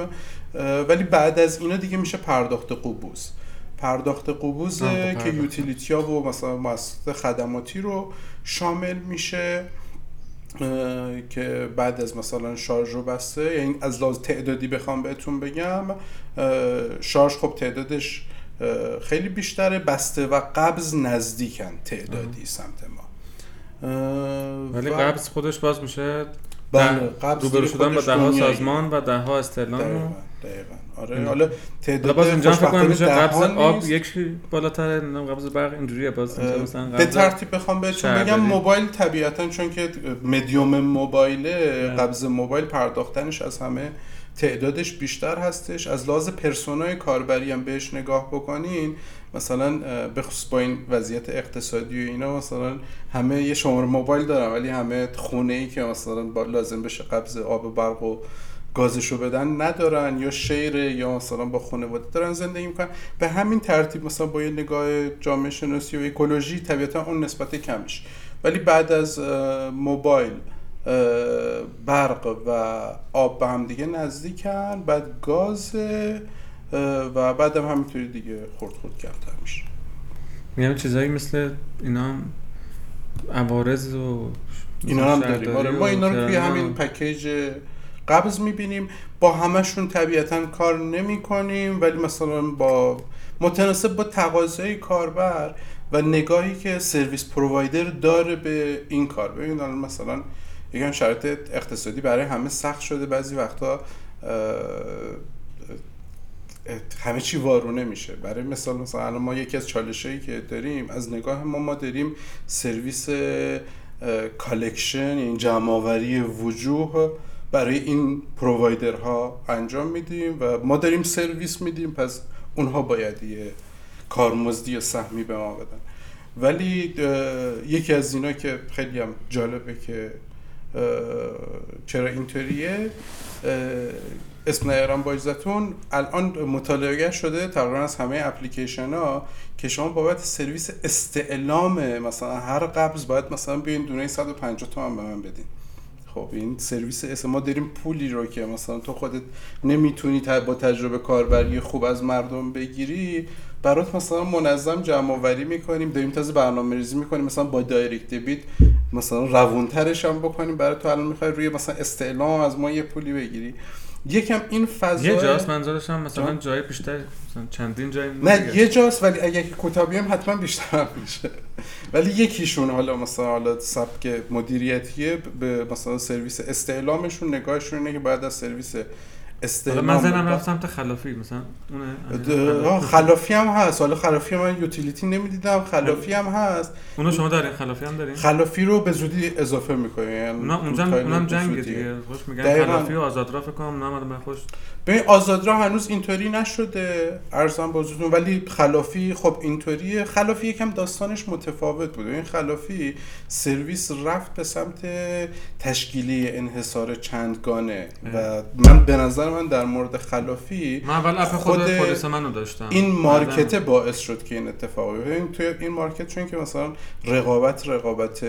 ولی بعد از اینا دیگه میشه پرداخت قبوز. پرداخت قبوز آه، که پرداخت. یوتیلیتی ها و مثلا مؤسسات خدماتی رو شامل میشه که بعد از مثلا شارژ و بسته. یعنی از لحاظ تعدادی بخوام بهتون بگم شارژ خب تعدادش خیلی بیشتره. بسته و قبض نزدیکن تعدادی سمت ما. ولی و- قبض خودش باز میشه بله، قبض روبرو شدن با ده ها. سازمان و ده ها استعلام دقیقاً دقیقاً آره. حالا تعداد باز اینجا فکر کنم میشه قبض آب. یکی بالاتره نمی‌دونم قبض برق اینجوریه باز مثلا به ترتیب بخوام بهتون. بگم موبایل طبیعتا چون که مدیوم موبایله. قبض موبایل پرداختنش از همه تعدادش بیشتر هستش. از لحاظ پرسونای کاربری هم بهش نگاه بکنین مثلا به با این وضعیت اقتصادی و اینا مثلا همه یه شماره موبایل دارن ولی همه خونه ای که مثلا با لازم بشه قبض آب و برق و گازشو بدن ندارن یا شیر یا مثلا با خانواده دارن زندگی می‌کنن. به همین ترتیب مثلا با یه نگاه جامعه شناسی و اکولوژی طبیعتا اون نسبت کمش. ولی بعد از موبایل برق و آب به هم دیگه نزدیکن بعد گاز و بعدم همینطوری دیگه خورد خورد کمتر میشه. میگم چیزایی مثل اینا عوارض و اینا هم داریم. آره ما اینا رو توی همین پکیج قبض می‌بینیم. با همشون طبیعتا کار نمی کنیم ولی مثلا با متناسب با تقاضای کاربر و نگاهی که سرویس پرووایدر داره به این کار. ببین مثلا یکم شرایط اقتصادی برای همه سخت شده بعضی وقتا همه چی وارونه میشه. برای مثال مثلا الان ما یکی از چالشایی که داریم از نگاه ما ما داریم سرویس collection یعنی جمعآوری وجوه برای این provider ها انجام میدیم و ما داریم سرویس میدیم پس اونها باید یه کارمزدی یا سهمی به ما بدن. ولی یکی از اینا که خیلی هم جالبه که چرا اینطوریه؟ اسم ایران باجزتون الان مطالعه شده تقریبا از همه اپلیکیشن ها که شما بابت سرویس استعلام مثلا هر قبض باید مثلا بیاین دونه 150 تومن به من بدین. خب این سرویس اس ما داریم پولی رو که مثلا تو خودت نمی‌تونی با تجربه کاربری خوب از مردم بگیری برات مثلا منظم جمع آوری می‌کنیم داریم تازه برنامه ریزی می‌کنیم مثلا با direct debit مثلا روونترش هم بکنیم برای تو الان می‌خوای روی مثلا استعلام از ما یه پولی بگیری. یکم این فضا یه جاست منظورش هم مثلا جای بیشتر مثلا چندین جای نه یه جاست ولی اگه کتابی هم حتما بیشتر هم میشه. ولی یکیشون حالا مثلا حالا سبک مدیریتیه به مثلا سرویس استعلامشون نگاهشون اینه که بعد از سرویس استعلام من زنم رفت سمت خلافی مثلا اونه خلافی. هم هست. حالا خلافی من یوتیلیتی نمی‌دیدم. خلافی هم هست. اونو شما دارین؟ خلافی هم دارین؟ خلافی رو به زودی اضافه می‌کنین یعنی اونا اونجا اونم جنگ دیگه. خوش میگن خلافی و آزادرا فکر کنم نامد من خوش ببین آزادرا هنوز اینطوری نشده. ارزم بازتون ولی خلافی خب اینطوریه. خلافی یکم داستانش متفاوت بود. این خلافی سرویس رفت به سمت تشکیلی انحصار چندگانه. و من به نظر من در مورد خلافی من اول اپ خود پلیس منو داشتم. این مارکت باعث شد که این اتفاق بیفته. توی این مارکت چون که مثلا رقابت رقابت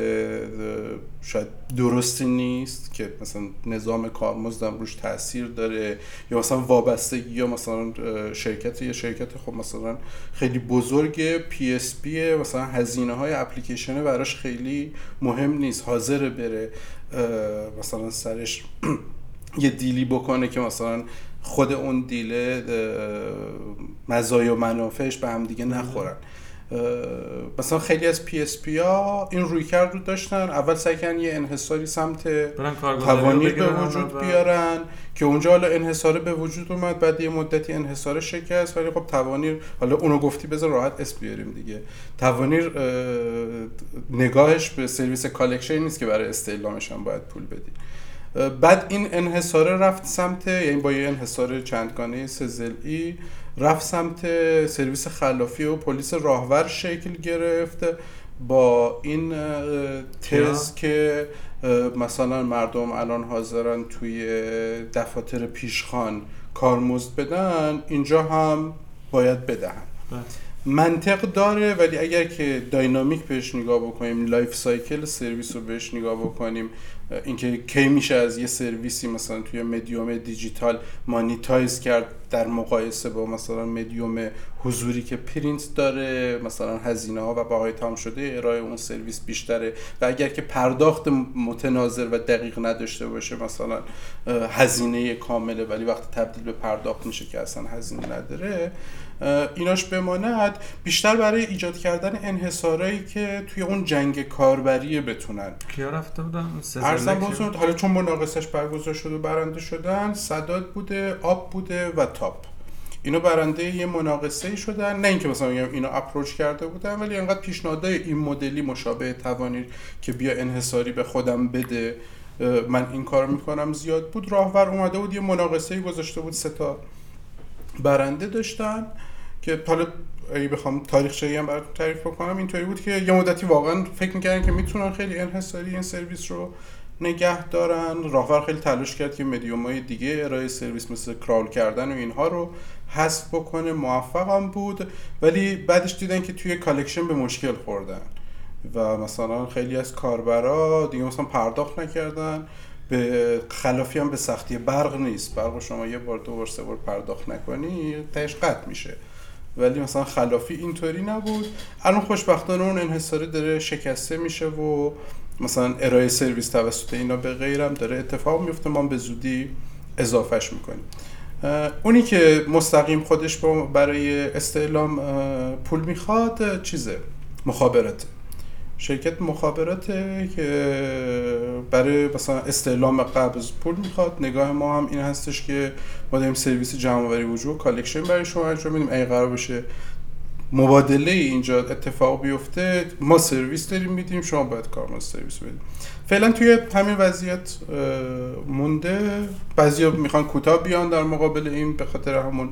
شاید درستی نیست که مثلا نظام کارمزدم روش تاثیر داره یا مثلا وابستگی یا مثلا شرکت یا شرکت خب مثلا خیلی بزرگ PSP مثلا هزینه های اپلیکیشن براش خیلی مهم نیست. حاضر بره مثلا سرش یه deal ی بکنه که مثلا خود اون deal ه مزایا و منافعش به هم دیگه نخورن. مثلا خیلی از PSP ها این رویکرد رو داشتن. اول سعی یه انحصاری سمت توانیر به وجود بیارن که اونجا حالا انحصاره به وجود اومد بعد یه مدتی انحصار شکست ولی خب توانیر حالا اونو گفتی بذار راحت اس بیاریم دیگه. توانیر نگاهش به سرویس collection نیست که برای استعلامش هم باید پول بدی. بعد این انحصاره رفت سمت یعنی با یه انحصار چندگانه سزلی رفت سمت سرویس خلافی و پلیس راهور شکل گرفت با این تز که مثلا مردم الان حاضرن توی دفاتر پیشخان کارمزد بدن اینجا هم باید بدن بله. منطق داره ولی اگر که dynamic بهش نگاه بکنیم life cycle سرویس رو بهش نگاه بکنیم اینکه کی میشه از یه سرویسی مثلا توی مدیوم دیجیتال مانیتایز کرد در مقایسه با مثلا مدیوم حضوری که پرینت داره مثلا هزینه ها و بهای تام شده ارائه اون سرویس بیشتره. و اگر که پرداخت متناظر و دقیق نداشته باشه مثلا هزینه کامله ولی وقتی تبدیل به پرداخت میشه که اصلا هزینه نداره ایناش بماند بیشتر برای ایجاد کردن انحصارایی که توی اون جنگ کاربری بتونن. کیا رفته بودن؟ ارزم حالا چون مناقصش برگزار شده و برنده شدن صداد بوده آب بوده و تاپ. اینو برنده یه مناقصه ای شدن. نه اینکه مثلا میگم اینو اپروچ کرده بودن ولی انقدر پیشنهادهای این مدلی مشابه توانید که بیا انحصاری به خودم بده من این کار می‌کنم زیاد بود. راهور اومده بود یه مناقصه ای گذاشته بود سه تا برنده داشتن. که حالا اگه بخوام تاریخچه‌ای هم براتون تعریف بکنم اینطوری بود که یه مدتی واقعا فکر می‌کردن که می‌تونن خیلی انحصاری این سرویس رو نگه دارن. راهور خیلی تلاش کرد که مدیوم های دیگه ارائه سرویس مثل crawl کردن و اینها رو حذف بکنه. موفق هم بود ولی بعدش دیدن که توی collection به مشکل خوردن و مثلا خیلی از کاربرا دیگه مثلا پرداخت نکردن. به خلافی هم به سختی. برق نیست. برق شما یه بار دو بار سه بار پرداخت نکنی تهش قطع میشه. ولی مثلا خلافی اینطوری نبود. الان خوشبختانه اون انحصاری داره شکسته میشه و مثلا ارائه سرویس توسط اینا به غیرم داره اتفاق میفته. ما به زودی اضافهش می‌کنیم. اونی که مستقیم خودش برای استعلام پول می‌خواد چیزه؟ مخابراته. شرکت مخابراته که برای مثلا استعلام قبض پول می‌خواد. نگاه ما هم این هستش که ما داریم سرویس جمع وجوه collection برای شما انجام میدیم. اگه قرار بشه مبادله اینجا اتفاق بیفته ما سرویس داریم میدیم شما باید کارمند سرویس بدیم فعلا توی همین وضعیت مونده. بعضیا می‌خوان کوتاه بیان در مقابل این به خاطر همون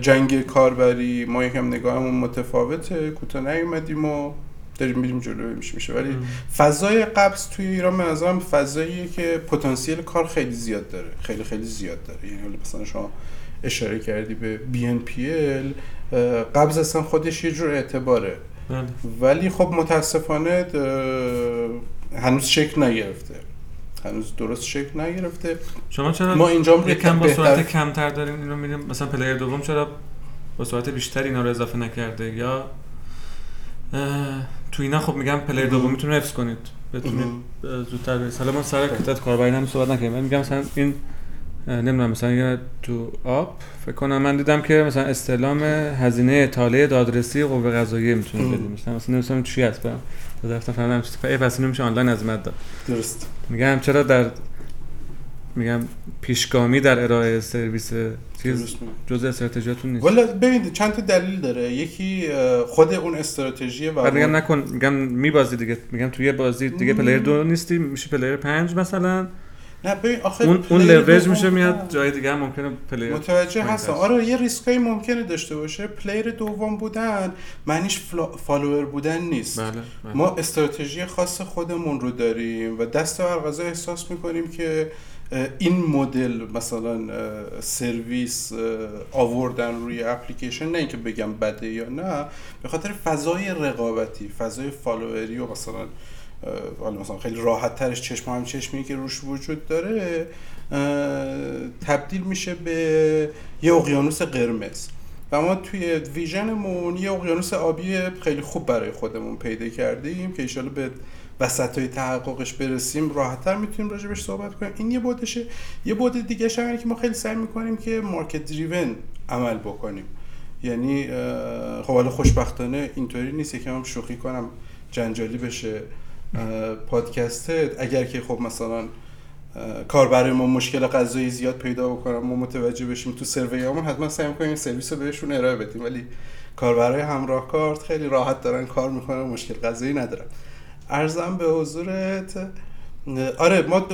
جنگ کاربری. ما یکم نگاهمون متفاوته. کوتاه نیومدیم و داریم میریم جلو میشه میشه. ولی فضای قبض توی ایران به نظرم فضاییه که پتانسیل کار خیلی زیاد داره. خیلی خیلی زیاد داره. یعنی مثلا شما اشاره کردی به BNPL قبض اصلا خودش یه جور اعتباره. بله. ولی خب متاسفانه هنوز شکل نگرفته. هنوز درست شکل نگرفته. شما چرا ما اینجا یکم با سرعت کمتر دارین اینو میریم؟ مثلا player دوم چرا با سرعت بیشتر اینا رو اضافه نکرده؟ یا تو اینا خب میگم player دوم می‌تونه حفظ کنید. بتونید زودتر برسید حالا ما سر کتت کاربری هم صحبت نکنیم. میگم مثلا این نمی‌دونم مثلا یه تو آپ فکر کنم من دیدم که مثلا استعلام هزینه اطاله دادرسی قوه قضاییه می‌تونه بدیم مثلا مثلا نمی‌دونم چی هست؟ برم دفتر فهمیدم چیزی پس میشه آنلاین از داد. درست. میگم چرا در میگم پیشگامی در ارائه سرویس چیز جزء استراتژیاتون نیست. والا ببینید چند تا دلیل داره. یکی خود اون استراتژی و میگم نکن میگم میبازی دیگه. میگم توی بازی دیگه player دو نیستی میشه player پنج مثلا. نه ببین آخه اون اون لورج میشه میاد جای دیگه هم ممکنه پلیر متوجه هستم. آره یه ریسکایی ممکنه داشته باشه. پلیر دوم بودن معنیش فالوور بودن نیست. بله, بله. ما استراتژی خاص خودمون رو داریم و دست بر احساس می‌کنیم که این مدل مثلا سرویس آوردن روی اپلیکیشن نه اینکه بگم بده یا نه به خاطر فضای رقابتی فضای فالووری و مثلا حالا مثلا خیلی راحت ترش چشم هم چشمی که روش وجود داره تبدیل میشه به یه اقیانوس قرمز. و ما توی ویژنمون یه اقیانوس آبی خیلی خوب برای خودمون پیدا کردیم که ایشالا به وسط های تحققش برسیم راحتتر می‌تونیم راجبش صحبت کنیم. این یه بودشه یه بود دیگه هم که ما خیلی سعی می‌کنیم که مارکت دریون عمل بکنیم. یعنی خب حالا خوشبختانه اینطوری نیست. که من شوخی کنم جنجالی بشه پادکستت. اگر که خب مثلا کار برای ما مشکل غذایی زیاد پیدا بکنم ما متوجه بشیم تو سروی همون حتما سعی می‌کنیم سرویس رو بهشون ارائه بدیم. ولی کار برای همراه کارت خیلی راحت دارن کار می‌کنن مشکل غذایی ندارن. ارزم به حضورت. آره ما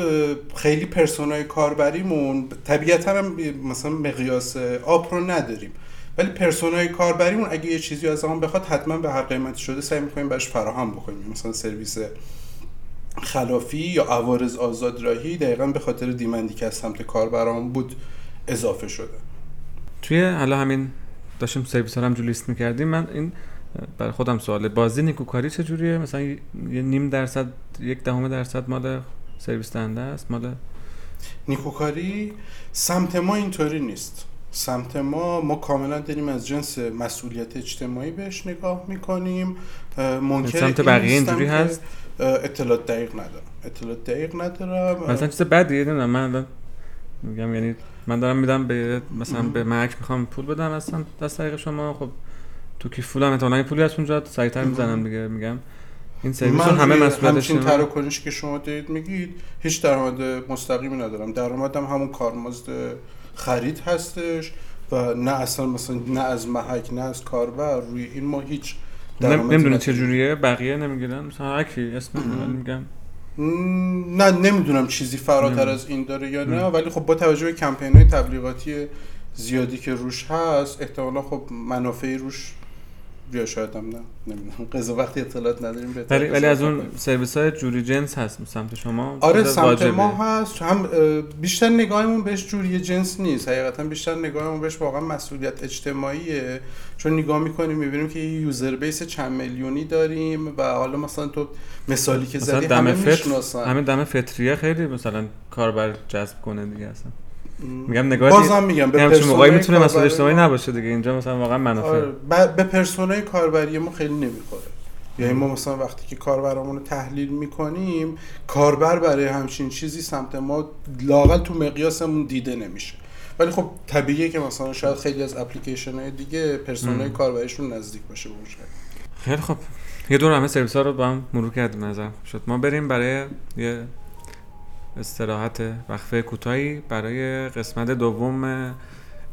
خیلی پرسونای کاربریمون طبیعتا هم مثلا مقیاس آپ رو نداریم. ولی پرسونای کاربریمون اگه یه چیزی از آن بخواد حتما به هر قیمتی شده سعی می‌کنیم بهش فراهم بکنیم. مثلا سرویس خلافی یا عوارض آزاد راهی دقیقا به خاطر دیمندی که از سمت کاربران بود اضافه شده. توی حالا همین داشتیم سرویس ها هم لیست می‌کردیم. من این برای خودم سواله. بازی نیکوکاری چجوریه؟ مثلا یه نیم درصد یک دهم درصد مال سرویس دهنده است؟ مال نیکوکاری سمت ما اینطوری نیست. سمت ما ما کاملا داریم از جنس مسئولیت اجتماعی بهش نگاه می‌کنیم. ممکن سمت بقیه اینجوری هست؟ اطلاعات دقیق ندارم. اطلاعات دقیق ندارم. مثلا چیز بدیه نمی‌دونم من میگم یعنی من دارم میدم به مثلا به مک می‌خوام پول بدم اصلا دست طریق شما خب تو که فولان احتمالاً پولی از اونجا سریعتر می‌زنن دیگه میگم. این سرویس همه مسئولیتش همچین تراکنش که شما دارید میگید هیچ درآمد مستقیمی ندارم. درآمدم همون کارمزد خرید هستش و نه اصلا مثلا نه از محک نه از کاربر روی این ما هیچ نمی‌دونه چه جوریه بقیه نمی‌گیرن؟ مثلا هرکی اسم میگم نه نمی‌دونم چیزی فراتر از این داره یا نه ولی خب با توجه به کمپین های تبلیغاتی زیادی که روش هست احتمالا خب منافعی روش یا شاید هم نه. نمی‌دونم. قضا وقتی اطلاعات نداریم بهتر ولی ولی از اون. سرویس های جوری جنس هست سمت شما. آره سمت واجبه. ما هست. هم بیشتر نگاهمون بهش جوری جنس نیست. حقیقتا بیشتر نگاهمون بهش واقعا مسئولیت اجتماعیه. چون نگاه می‌کنیم می‌بینیم که یه یوزر بیس چند میلیونی داریم و حالا مثلا تو مثالی که زدی همه می‌شناسن. همین دم فطریه. خیلی مثلا کاربر جذب کنه دیگه اصلا. میگم نگاه بازم میگم به پرسونای می‌تونه مسئله اجتماعی ما- نباشه دیگه اینجا مثلا واقعا منافع. آره ب- به پرسونای کاربری ما خیلی نمی‌خوره. یعنی ما مثلا وقتی که کاربرامون رو تحلیل می‌کنیم کاربر برای همچین چیزی سمت ما لاقل تو مقیاسمون دیده نمیشه. ولی خب طبیعیه که مثلا شاید خیلی از اپلیکیشن های دیگه پرسونای. کاربریشون نزدیک باشه به اون. خیلی خب. یه دور همه سرویس ها رو با هم مرور کردیم نظر شد. ما بریم برای یه استراحت وقفه کوتاهی برای قسمت دوم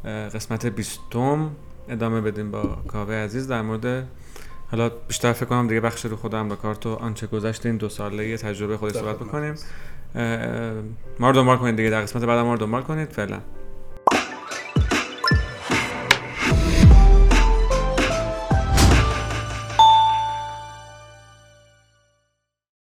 قسمت بیستم ادامه بدیم با کاوه عزیز در مورد حالا بیشتر فکر کنم دیگه بخش رو خودم به کارت و آنچه گذشته این دو ساله تجربه خودی صحبت خدمت بکنیم. ما رو دنبال کنید دیگه در قسمت بعد ما رو دنبال کنید فعلا.